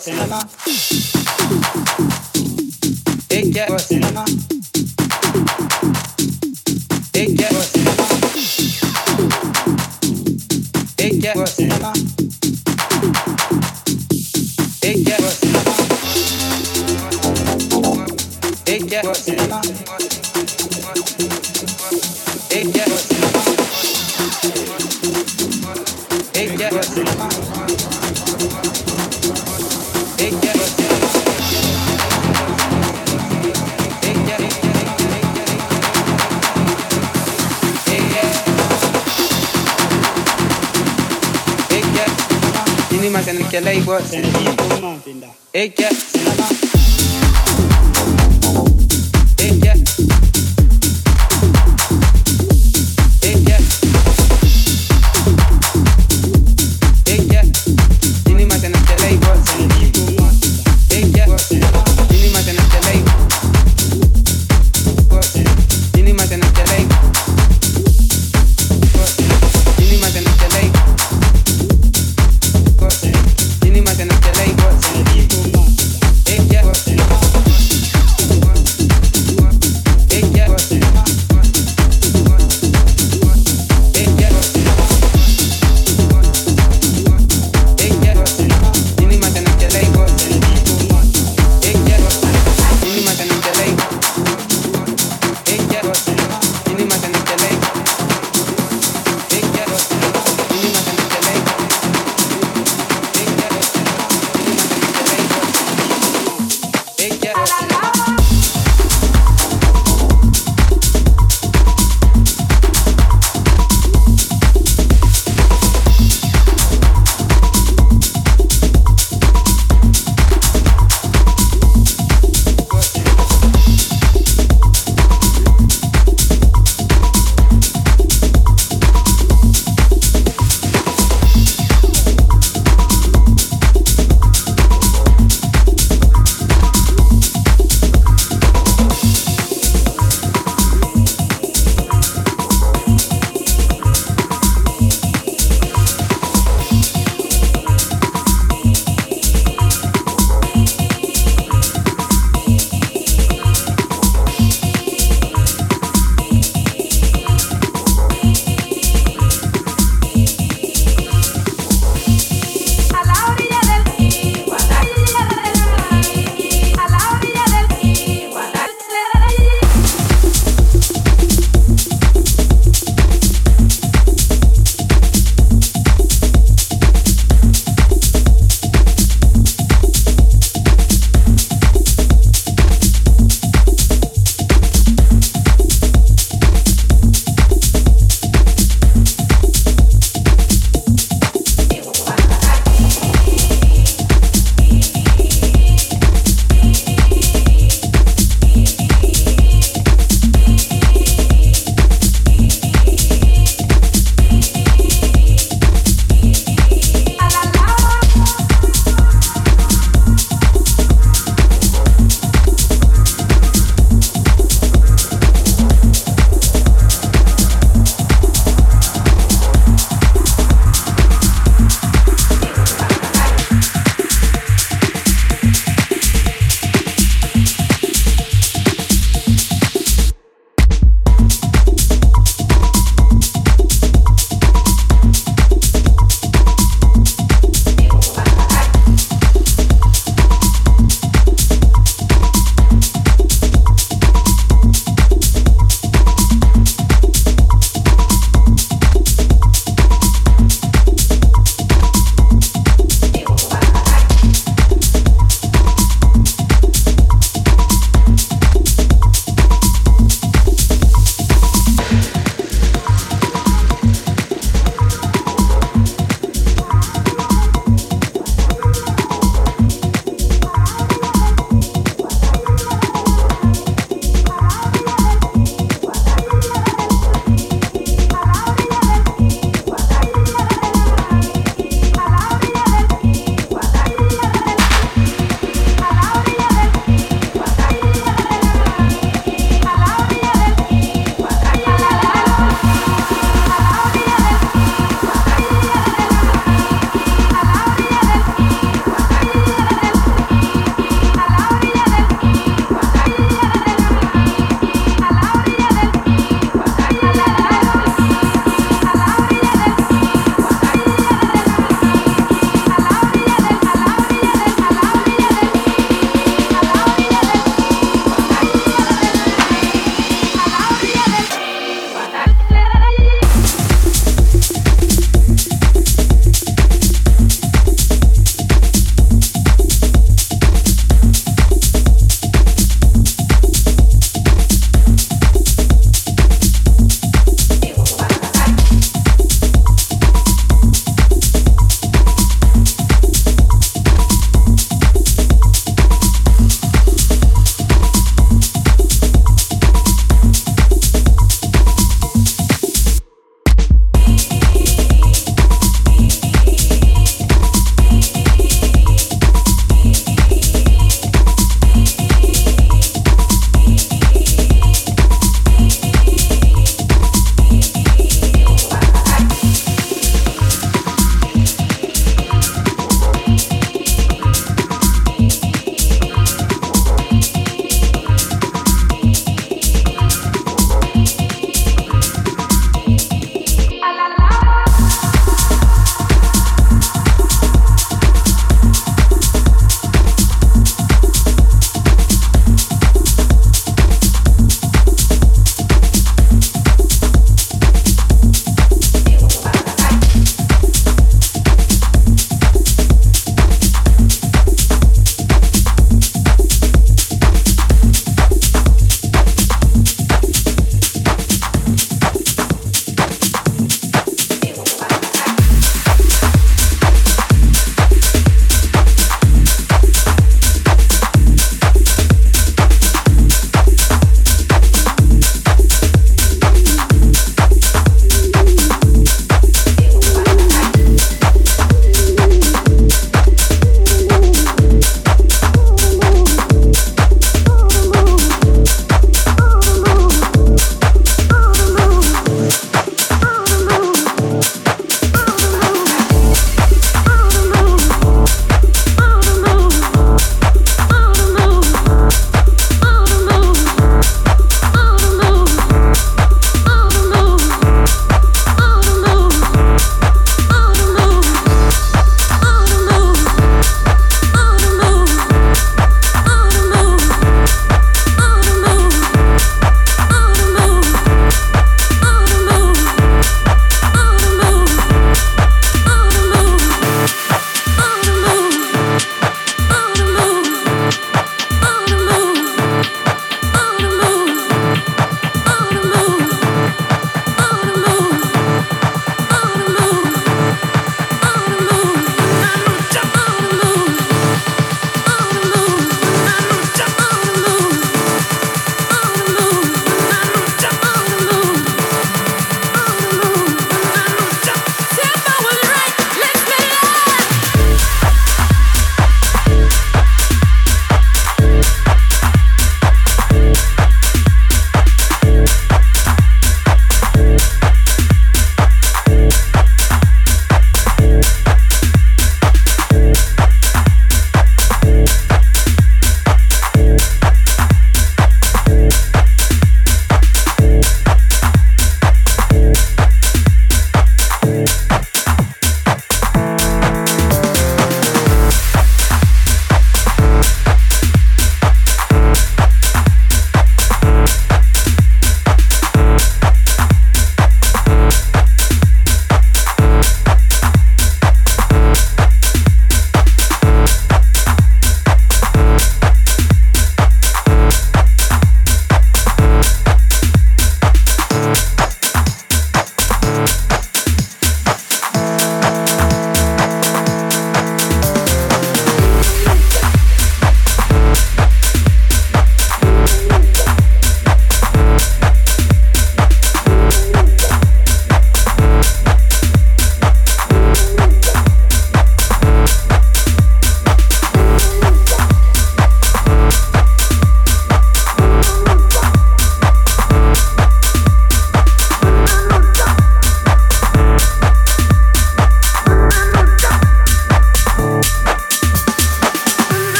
cinema. Ella cinema. Ella que ley vos. Ella. la.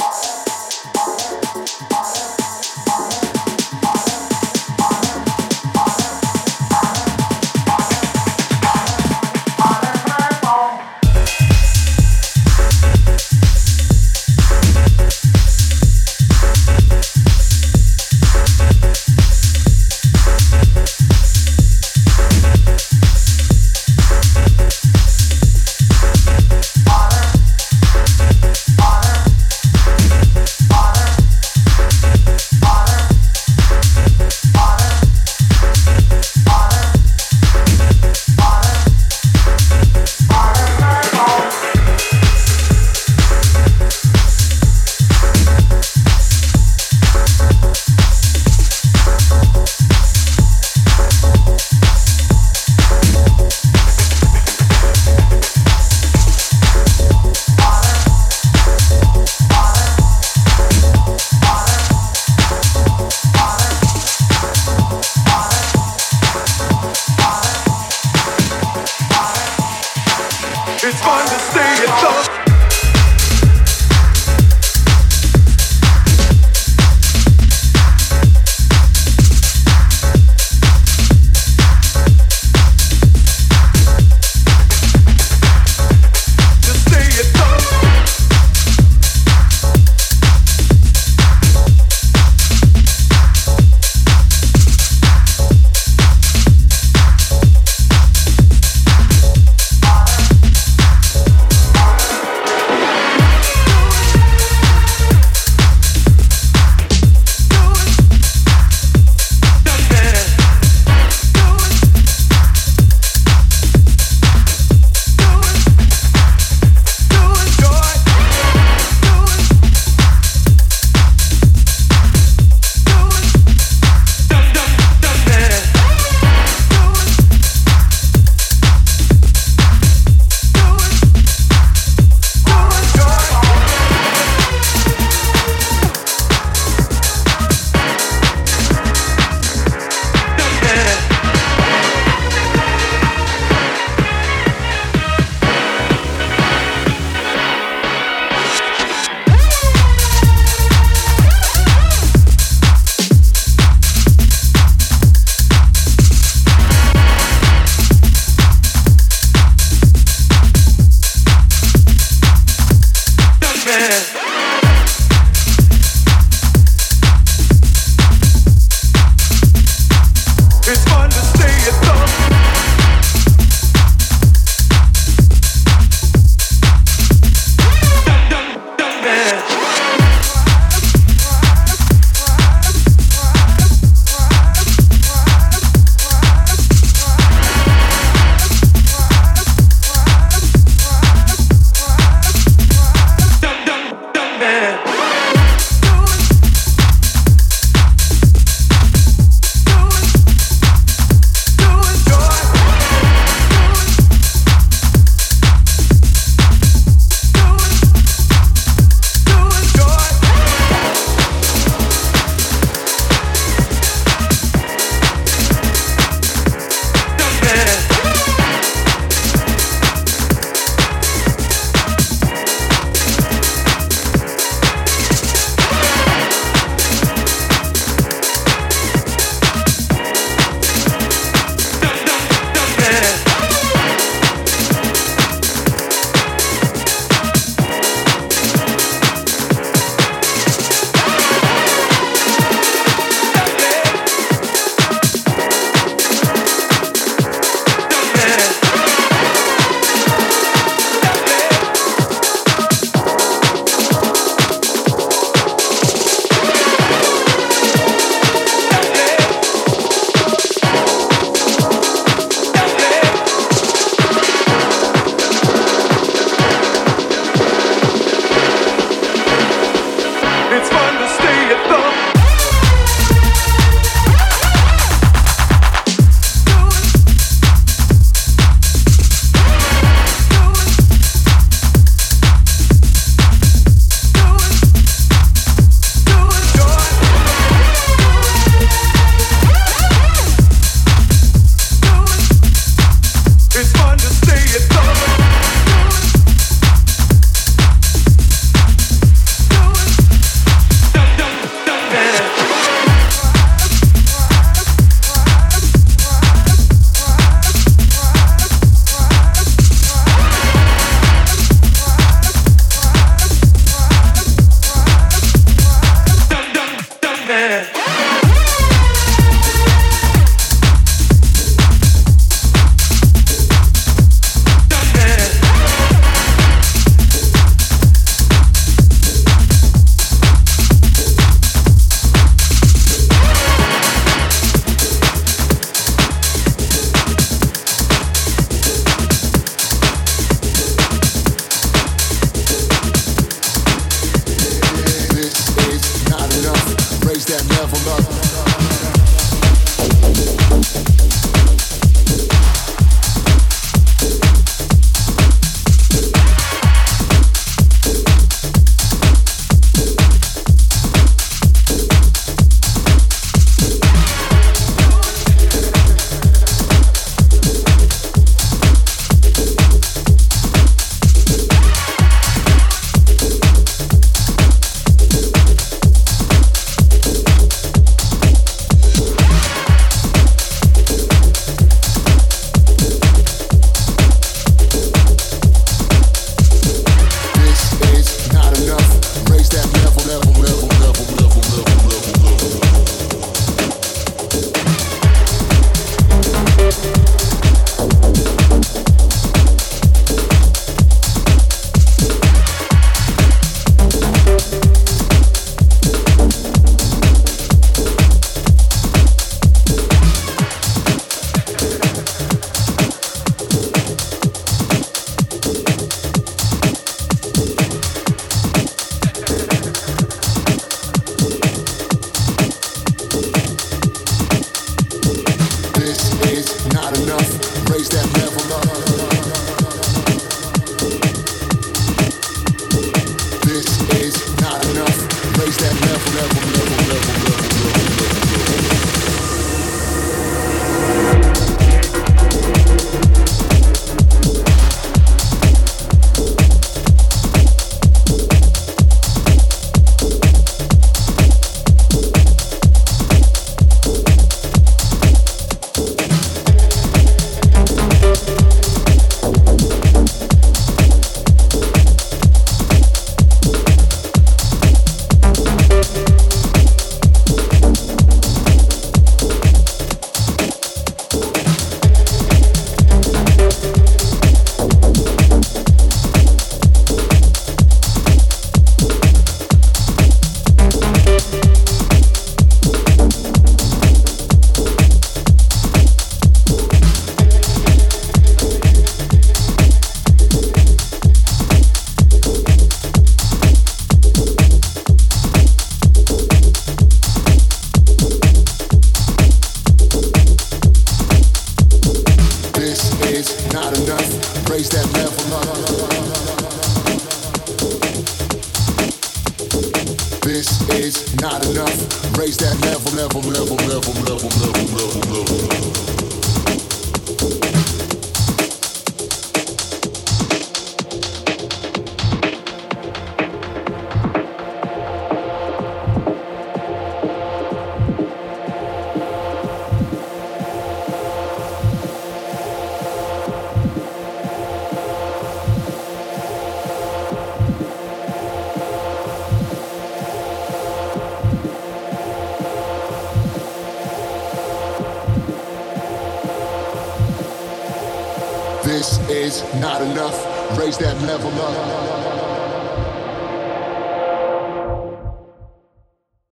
Awesome.